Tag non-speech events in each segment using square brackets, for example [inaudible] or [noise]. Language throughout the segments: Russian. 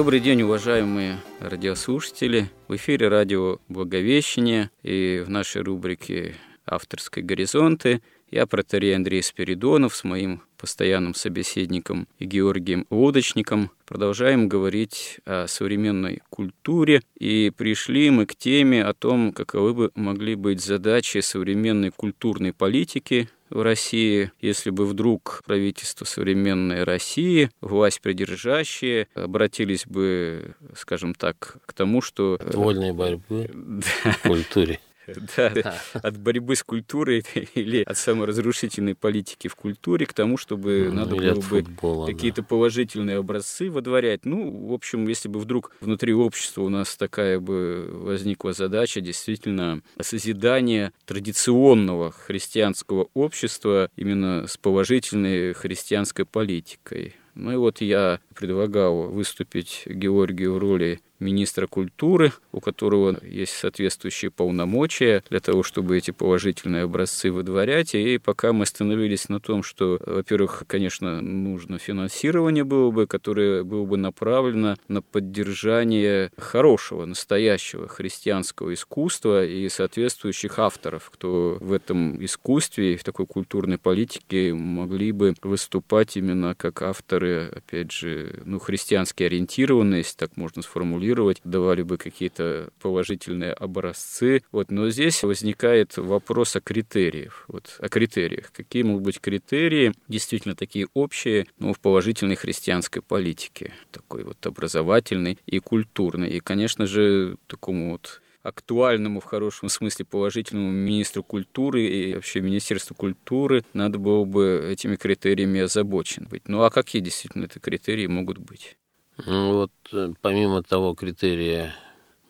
Добрый день, уважаемые радиослушатели. В эфире радио «Благовещение» и в нашей рубрике «Авторской горизонты» я протерей Андрей Спиридонов с моим постоянным собеседником и Георгием Лодочником продолжаем говорить о современной культуре, и пришли мы к теме о том, каковы бы могли быть задачи современной культурной политики в России, если бы вдруг правительство современной России, власть придержащие, обратились бы, скажем так, к тому, что... Вольной борьбы [laughs] в культуре. [laughs] [laughs] да, от борьбы с культурой [laughs] или от саморазрушительной политики в культуре к тому, чтобы ну, надо было бы какие-то да. положительные образцы водворять. Ну, в общем, если бы вдруг внутри общества у нас такая бы возникла задача действительно созидания традиционного христианского общества именно с положительной христианской политикой. Ну и вот я предлагал выступить Георгию в роли министра культуры, у которого есть соответствующие полномочия для того, чтобы эти положительные образцы выдворять. И пока мы остановились на том, что, во-первых, конечно, нужно финансирование было бы, которое было бы направлено на поддержание хорошего, настоящего христианского искусства и соответствующих авторов, кто в этом искусстве и в такой культурной политике могли бы выступать именно как авторы, опять же, ну, христиански ориентированные, если так можно сформулировать, регулировать, давали бы какие-то положительные образцы. Вот. Но здесь возникает вопрос о критериях. Вот, о критериях. Какие могут быть критерии, действительно такие общие, ну, в положительной христианской политике, такой вот образовательной и культурной. И, конечно же, такому вот актуальному в хорошем смысле положительному министру культуры и вообще Министерству культуры надо было бы этими критериями озабочен быть. Ну а какие действительно это критерии могут быть? Ну, вот э, помимо того критерия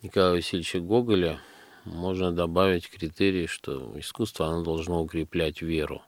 Николая Васильевича Гоголя, можно добавить критерий, что искусство оно должно укреплять веру.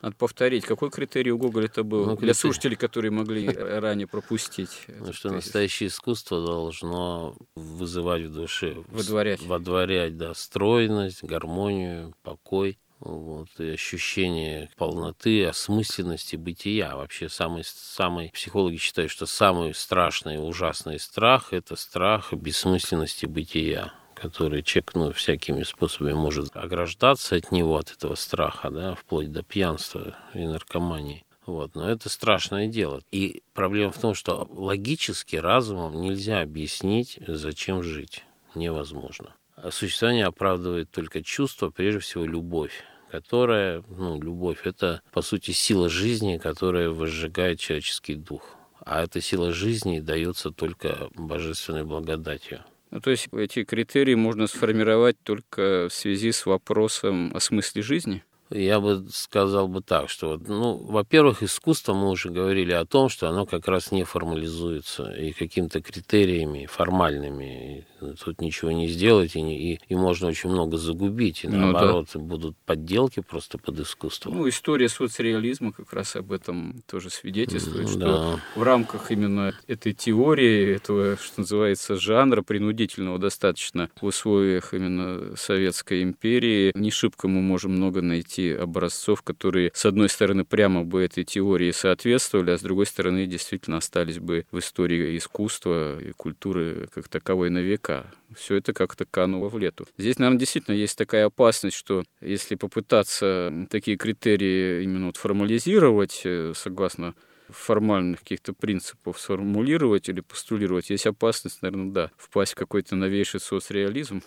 Надо повторить, какой критерий у Гоголя это был ну, для слушателей, которые могли [laughs] ранее пропустить. Ну, что настоящее искусство должно вызывать в душе, водворять, водворять да, стройность, гармонию, покой вот, и ощущение полноты, осмысленности бытия. Вообще самый, самый, психологи считают, что самый страшный ужасный страх – это страх бессмысленности бытия который человек ну, всякими способами может ограждаться от него, от этого страха, да, вплоть до пьянства и наркомании. Вот, но это страшное дело. И проблема в том, что логически разумом нельзя объяснить, зачем жить. Невозможно. Существование оправдывает только чувство, прежде всего любовь которая, ну, любовь, это, по сути, сила жизни, которая возжигает человеческий дух. А эта сила жизни дается только божественной благодатью. Ну, то есть эти критерии можно сформировать только в связи с вопросом о смысле жизни? Я бы сказал бы так, что, ну, во-первых, искусство, мы уже говорили о том, что оно как раз не формализуется и какими-то критериями формальными. Тут ничего не сделать, и, не, и, и можно очень много загубить. И ну, наоборот, да. будут подделки просто под искусство. Ну, история соцреализма как раз об этом тоже свидетельствует, ну, что да. в рамках именно этой теории, этого, что называется, жанра, принудительного достаточно в условиях именно Советской империи, не шибко мы можем много найти образцов, которые, с одной стороны, прямо бы этой теории соответствовали, а с другой стороны, действительно остались бы в истории искусства и культуры как таковой на века. Все это как-то кануло в лету. Здесь, наверное, действительно есть такая опасность, что если попытаться такие критерии именно вот формализировать, э, согласно формальных каких-то принципов сформулировать или постулировать, есть опасность, наверное, да, впасть в какой-то новейший соцреализм.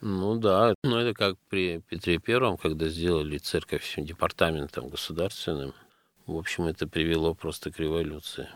Ну да, ну это как при Петре Первом, когда сделали церковь департаментом государственным. В общем, это привело просто к революции.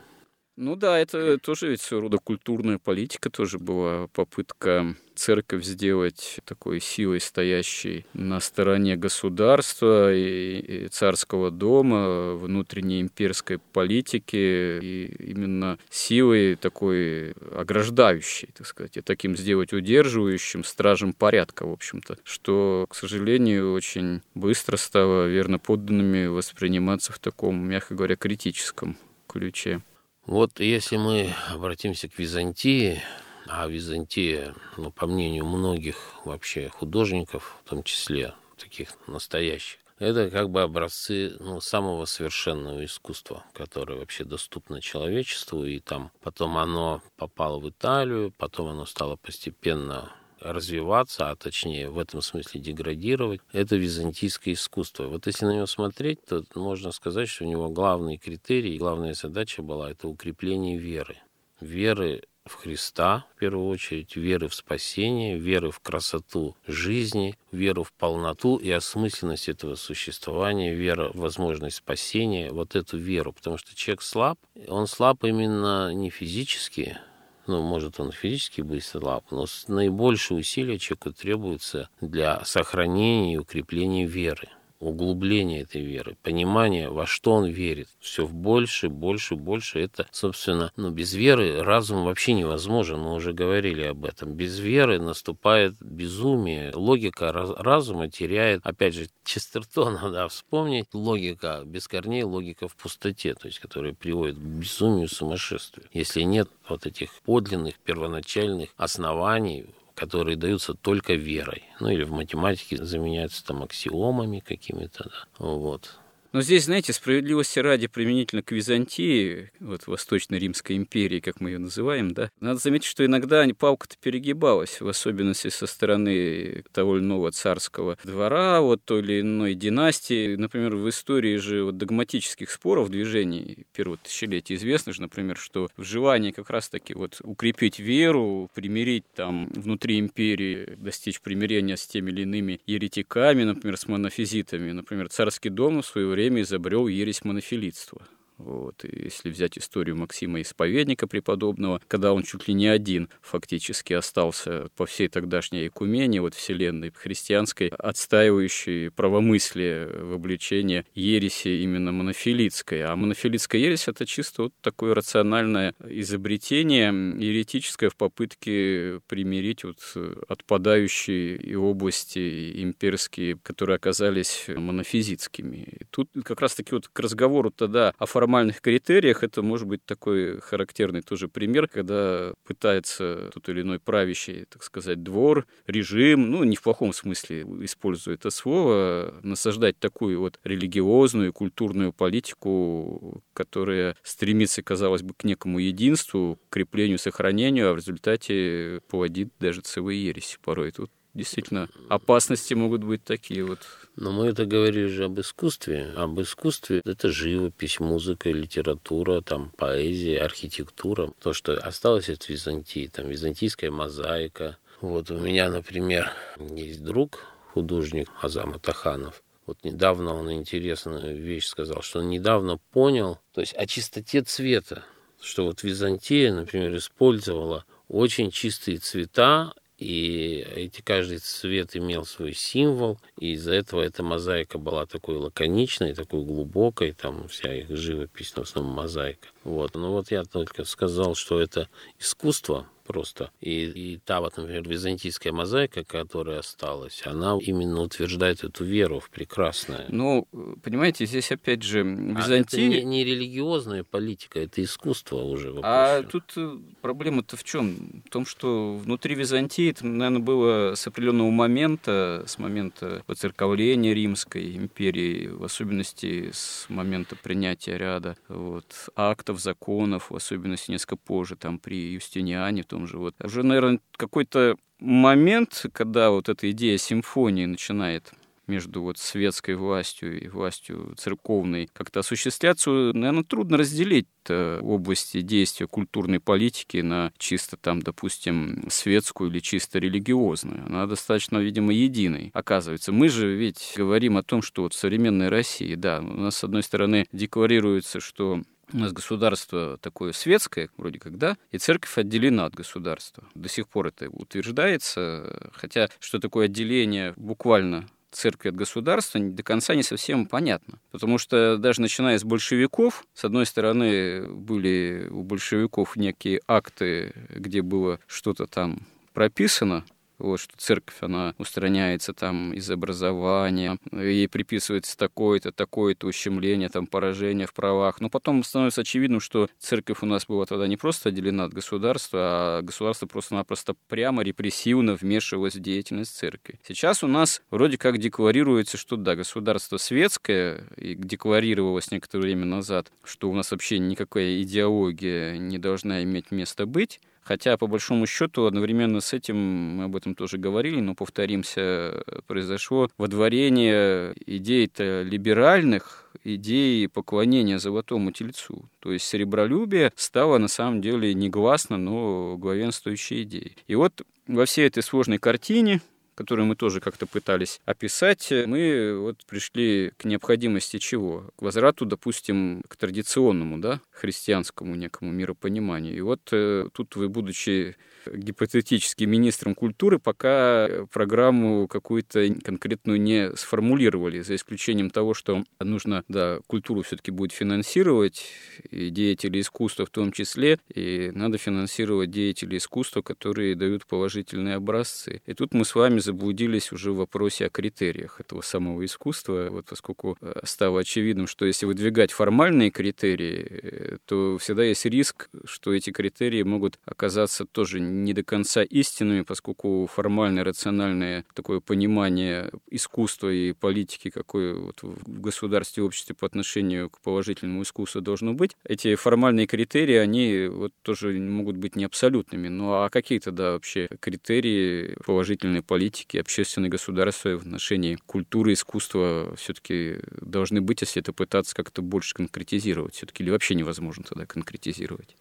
Ну да, это тоже ведь своего рода культурная политика тоже была попытка церковь сделать такой силой, стоящей на стороне государства и, и царского дома, внутренней имперской политики, и именно силой такой ограждающей, так сказать, и таким сделать удерживающим, стражем порядка, в общем-то, что, к сожалению, очень быстро стало верно подданными восприниматься в таком, мягко говоря, критическом ключе. Вот если мы обратимся к Византии, а Византия, ну, по мнению многих вообще художников, в том числе таких настоящих, это как бы образцы ну, самого совершенного искусства, которое вообще доступно человечеству, и там потом оно попало в Италию, потом оно стало постепенно развиваться, а точнее в этом смысле деградировать, это византийское искусство. Вот если на него смотреть, то можно сказать, что у него главный критерий, главная задача была это укрепление веры. Веры в Христа, в первую очередь, веры в спасение, веры в красоту жизни, веру в полноту и осмысленность этого существования, вера в возможность спасения, вот эту веру. Потому что человек слаб, он слаб именно не физически, ну, может, он физически быть слаб, но наибольшие усилия человеку требуются для сохранения и укрепления веры углубление этой веры, понимание, во что он верит. Все больше, больше, больше. Это, собственно, ну, без веры разум вообще невозможен. Мы уже говорили об этом. Без веры наступает безумие. Логика разума теряет, опять же, [laughs] Честертона, да, вспомнить. Логика без корней, логика в пустоте, то есть, которая приводит к безумию, сумасшествию. Если нет вот этих подлинных, первоначальных оснований, которые даются только верой. Ну или в математике заменяются там аксиомами какими-то. Да. Вот. Но здесь, знаете, справедливости ради применительно к Византии, вот Восточно-Римской империи, как мы ее называем, да, надо заметить, что иногда палка-то перегибалась, в особенности со стороны того или иного царского двора, вот той или иной династии. Например, в истории же вот догматических споров движений первого тысячелетия известно же, например, что в желании как раз-таки вот укрепить веру, примирить там внутри империи, достичь примирения с теми или иными еретиками, например, с монофизитами. Например, царский дом в свое время время изобрел ересь монофилитства. Вот. И если взять историю Максима Исповедника преподобного, когда он чуть ли не один фактически остался по всей тогдашней экумене, вот вселенной христианской, отстаивающей правомыслие в обличении ереси именно монофилитской. А монофилитская ересь — это чисто вот такое рациональное изобретение еретическое в попытке примирить вот отпадающие и области имперские, которые оказались монофизитскими. И тут как раз-таки вот к разговору тогда о формальных критериях это может быть такой характерный тоже пример, когда пытается тот или иной правящий, так сказать, двор, режим, ну, не в плохом смысле используя это слово, насаждать такую вот религиозную, культурную политику, которая стремится, казалось бы, к некому единству, креплению, сохранению, а в результате поводит даже целые ереси порой. Тут действительно опасности могут быть такие вот. Но мы это говорили же об искусстве. Об искусстве это живопись, музыка, литература, там поэзия, архитектура. То, что осталось от Византии, там византийская мозаика. Вот у меня, например, есть друг, художник Азам Атаханов. Вот недавно он интересную вещь сказал, что он недавно понял, то есть о чистоте цвета, что вот Византия, например, использовала очень чистые цвета и эти, каждый цвет имел свой символ, и из-за этого эта мозаика была такой лаконичной, такой глубокой, там вся их живопись, в основном мозаика. Вот. Ну вот я только сказал, что это искусство, просто. И, и та вот, например, византийская мозаика, которая осталась, она именно утверждает эту веру в прекрасное. Ну, понимаете, здесь опять же Византия... А это не, не религиозная политика, это искусство уже. Вопрос. А тут э, проблема-то в чем? В том, что внутри Византии, это, наверное, было с определенного момента, с момента воцерковления Римской империи, в особенности с момента принятия ряда вот, актов, законов, в особенности несколько позже, там при Юстиниане, том же. Вот. Уже, наверное, какой-то момент, когда вот эта идея симфонии начинает между вот светской властью и властью церковной как-то осуществляться, наверное, трудно разделить области действия культурной политики на чисто там, допустим, светскую или чисто религиозную. Она достаточно, видимо, единой. Оказывается, мы же ведь говорим о том, что вот в современной России, да, у нас, с одной стороны, декларируется, что у нас государство такое светское, вроде как, да, и церковь отделена от государства. До сих пор это утверждается, хотя что такое отделение буквально церкви от государства до конца не совсем понятно. Потому что даже начиная с большевиков, с одной стороны, были у большевиков некие акты, где было что-то там прописано, вот, что церковь, она устраняется там из образования, ей приписывается такое-то, такое-то ущемление, там, поражение в правах. Но потом становится очевидным, что церковь у нас была тогда не просто отделена от государства, а государство просто-напросто прямо репрессивно вмешивалось в деятельность церкви. Сейчас у нас вроде как декларируется, что да, государство светское, и декларировалось некоторое время назад, что у нас вообще никакая идеология не должна иметь места быть, Хотя, по большому счету, одновременно с этим, мы об этом тоже говорили, но повторимся, произошло водворение идей-то либеральных, идей поклонения золотому тельцу. То есть серебролюбие стало на самом деле негласно, но главенствующей идеей. И вот во всей этой сложной картине которую мы тоже как-то пытались описать, мы вот пришли к необходимости чего? К возврату, допустим, к традиционному, да, христианскому некому миропониманию. И вот э, тут вы, будучи гипотетически министром культуры, пока программу какую-то конкретную не сформулировали, за исключением того, что нужно, да, культуру все-таки будет финансировать, и деятели искусства в том числе, и надо финансировать деятелей искусства, которые дают положительные образцы. И тут мы с вами заблудились уже в вопросе о критериях этого самого искусства, вот поскольку э, стало очевидным, что если выдвигать формальные критерии, э, то всегда есть риск, что эти критерии могут оказаться тоже не до конца истинными, поскольку формальное, рациональное такое понимание искусства и политики, какое вот в государстве и обществе по отношению к положительному искусству должно быть, эти формальные критерии, они вот тоже могут быть не абсолютными. Ну а какие тогда вообще критерии положительной политики, общественной государства в отношении культуры, искусства все-таки должны быть, если это пытаться как-то больше конкретизировать все-таки, или вообще невозможно тогда конкретизировать?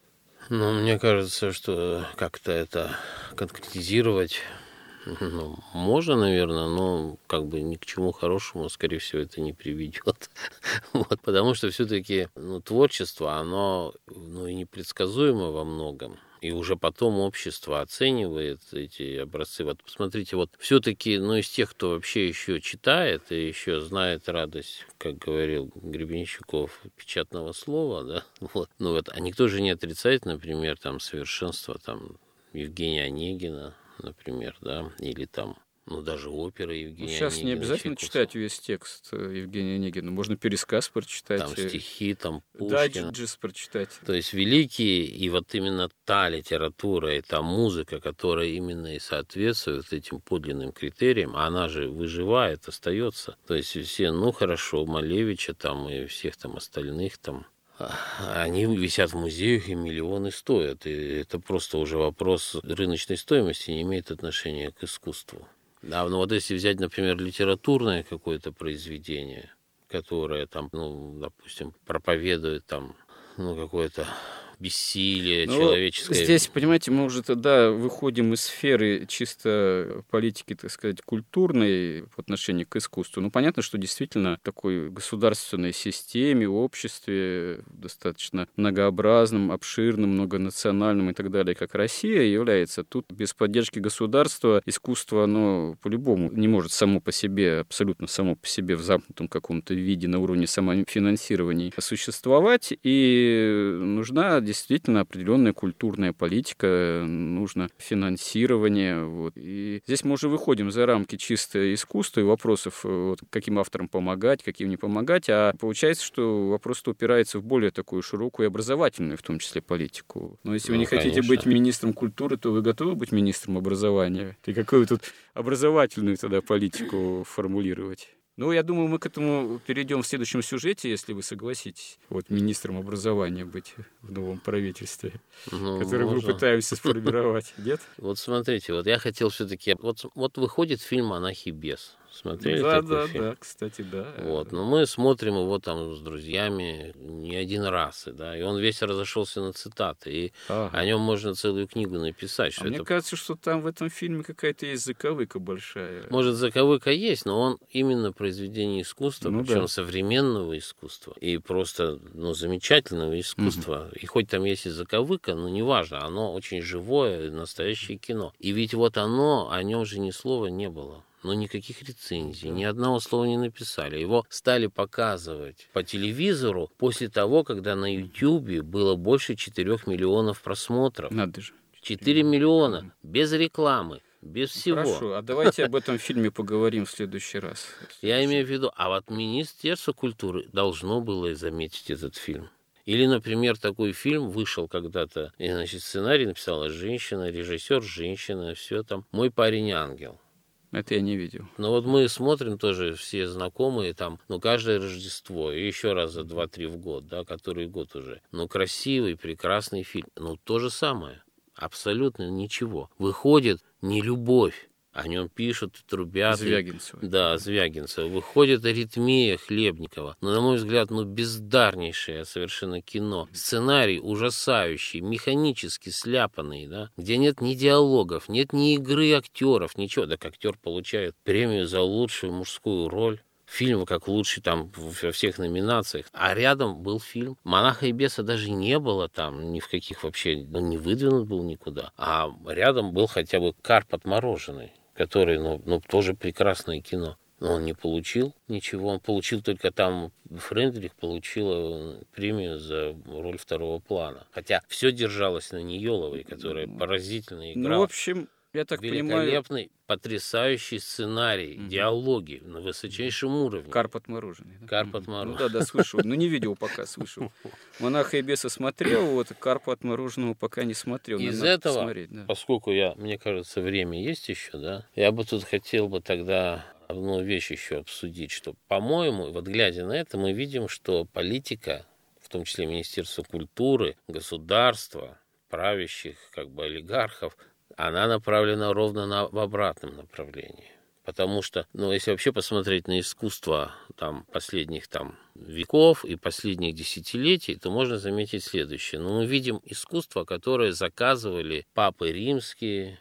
Ну, мне кажется, что как-то это конкретизировать [laughs] ну, можно, наверное, но как бы ни к чему хорошему, скорее всего, это не приведет. [laughs] вот, потому что все-таки ну, творчество, оно ну, и непредсказуемо во многом и уже потом общество оценивает эти образцы. Вот посмотрите, вот все-таки, ну, из тех, кто вообще еще читает и еще знает радость, как говорил Гребенщиков, печатного слова, да, [laughs] вот, ну вот, а никто же не отрицает, например, там, совершенство, там, Евгения Онегина, например, да, или там ну, даже оперы Евгения ну, Сейчас Онегина, не обязательно Чайковского. читать весь текст э, Евгения Онегина. Можно пересказ прочитать. Там э, стихи, там Пушкина. Даджис прочитать. То есть великие, и вот именно та литература и та музыка, которая именно и соответствует этим подлинным критериям, она же выживает, остается. То есть все, ну, хорошо, Малевича там и всех там остальных там, они висят в музеях и миллионы стоят. И это просто уже вопрос рыночной стоимости, не имеет отношения к искусству. Да, ну вот если взять, например, литературное какое-то произведение, которое там, ну, допустим, проповедует там, ну, какое-то бессилие ну, человеческое. Здесь, понимаете, мы уже тогда выходим из сферы чисто политики, так сказать, культурной в отношении к искусству. Ну, понятно, что действительно такой государственной системе, обществе достаточно многообразным, обширным, многонациональным и так далее, как Россия является, тут без поддержки государства искусство, оно по-любому не может само по себе, абсолютно само по себе в замкнутом каком-то виде на уровне самофинансирования существовать, и нужна действительно определенная культурная политика, нужно финансирование. Вот. И здесь мы уже выходим за рамки чисто искусства и вопросов, э, вот, каким авторам помогать, каким не помогать, а получается, что вопрос упирается в более такую широкую и образовательную, в том числе, политику. Но если ну, вы не конечно. хотите быть министром культуры, то вы готовы быть министром образования? И какую тут образовательную тогда политику формулировать? Ну, я думаю, мы к этому перейдем в следующем сюжете, если вы согласитесь, вот министром образования быть в новом правительстве, ну, которое можно. мы пытаемся сформировать. [laughs] Нет? Вот смотрите, вот я хотел все-таки... Вот, вот выходит фильм «Монахи без». Смотрели да, такой да, фильм? Да, кстати, да. Вот, но мы смотрим его там с друзьями не один раз, да, и он весь разошелся на цитаты, и ага. о нем можно целую книгу написать. Что а это... Мне кажется, что там в этом фильме какая-то есть заковыка большая. Может, заковыка есть, но он именно произведение искусства, ну, причем да. современного искусства и просто, ну, замечательного искусства. Угу. И хоть там есть и заковыка, но неважно, оно очень живое, настоящее кино. И ведь вот оно, о нем же ни слова не было но никаких рецензий, ни одного слова не написали. Его стали показывать по телевизору после того, когда на YouTube было больше 4 миллионов просмотров. Надо же. 4 миллиона, без рекламы без всего. Хорошо, а давайте об этом фильме поговорим в следующий раз. Я имею в виду, а вот Министерство культуры должно было заметить этот фильм. Или, например, такой фильм вышел когда-то, и, значит, сценарий написала женщина, режиссер женщина, все там. «Мой парень ангел». Это я не видел. Ну вот мы смотрим тоже все знакомые там, ну каждое Рождество, и еще раз за два-три в год, да, который год уже. Ну красивый, прекрасный фильм. Ну то же самое. Абсолютно ничего. Выходит не любовь, о нем пишут, трубят. Звягинцева. Да, Звягинцева. Выходит аритмия Хлебникова. Но, на мой взгляд, ну, бездарнейшее совершенно кино. Сценарий ужасающий, механически сляпанный, да, где нет ни диалогов, нет ни игры актеров, ничего. Так актер получает премию за лучшую мужскую роль фильм как лучший там во всех номинациях. А рядом был фильм. Монаха и беса даже не было там ни в каких вообще, он не выдвинут был никуда. А рядом был хотя бы карп отмороженный который, ну, ну, тоже прекрасное кино. Но он не получил ничего. Он получил только там, Френдрих получила премию за роль второго плана. Хотя все держалось на Ниеловой, которая поразительно играла. Ну, в общем, я так Великолепный, понимаю... потрясающий сценарий, угу. диалоги на высочайшем уровне. Карп отмороженный. Да? Карп отмороженный. Ну да, да, слышал. Ну не видел пока, [laughs] слышал. Монаха и беса смотрел, вот карпа отмороженного пока не смотрел. Из этого, да. поскольку я, мне кажется, время есть еще, да, я бы тут хотел бы тогда одну вещь еще обсудить, что, по-моему, вот глядя на это, мы видим, что политика, в том числе Министерство культуры, государство, правящих как бы олигархов – она направлена ровно на, в обратном направлении. Потому что, ну, если вообще посмотреть на искусство там, последних там, веков и последних десятилетий, то можно заметить следующее. Ну, мы видим искусство, которое заказывали папы римские,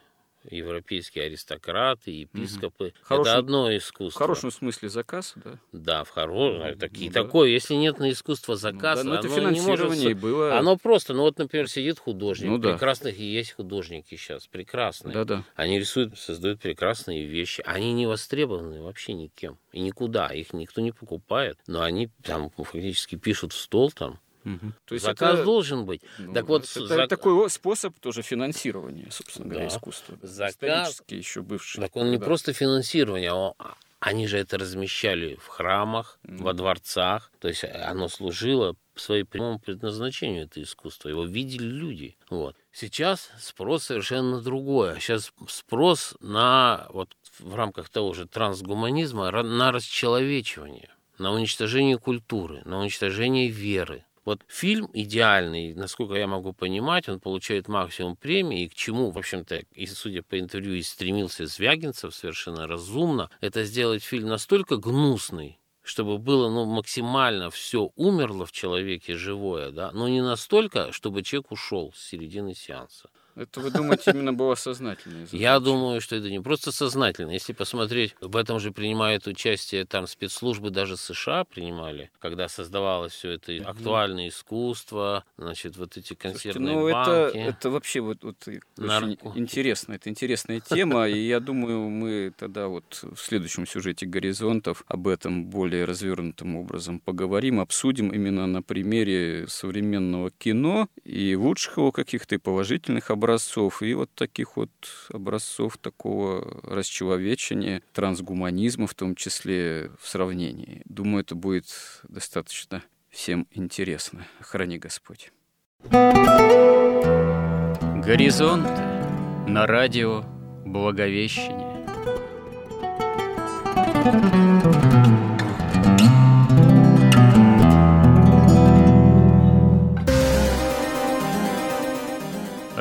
европейские аристократы, епископы. Угу. Хорошем, это одно искусство. В хорошем смысле заказ, да? Да, в хорошем. Ну, такие, ну, такое, да. если нет на искусство заказа, ну, да, но это оно не может... было. Оно просто, ну вот, например, сидит художник. Ну, да. Прекрасных и есть художники сейчас, прекрасные. Да, да. Они рисуют, создают прекрасные вещи. Они не востребованы вообще никем. И никуда. Их никто не покупает. Но они там фактически пишут в стол там Угу. То есть Заказ это, должен быть. Ну, так вот, это зак... такой способ тоже финансирования, собственно говоря, да. искусства. Заказ... Исторически еще бывший. Так он да. не просто финансирование, а они же это размещали в храмах, mm. во дворцах. То есть оно служило своему прямому предназначению, это искусство. Его видели люди. Вот. Сейчас спрос совершенно другой. Сейчас спрос на, вот в рамках того же трансгуманизма, на расчеловечивание, на уничтожение культуры, на уничтожение веры. Вот фильм идеальный, насколько я могу понимать, он получает максимум премии, и к чему, в общем-то, и судя по интервью, и стремился Звягинцев совершенно разумно, это сделать фильм настолько гнусный, чтобы было ну, максимально все умерло в человеке живое, да, но не настолько, чтобы человек ушел с середины сеанса. Это, вы думаете, именно было сознательное? Я думаю, что это не просто сознательно. Если посмотреть, в этом же принимают участие там спецслужбы даже США принимали, когда создавалось все это актуальное искусство, значит, вот эти консервные Слушайте, ну, банки. Это, это вообще вот, вот очень интересно. Это интересная [laughs] тема, и я думаю, мы тогда вот в следующем сюжете «Горизонтов» об этом более развернутым образом поговорим, обсудим именно на примере современного кино и лучших его каких-то и положительных образцов образцов и вот таких вот образцов такого расчеловечения, трансгуманизма в том числе в сравнении. Думаю, это будет достаточно всем интересно. Храни Господь. Горизонт на радио Благовещение.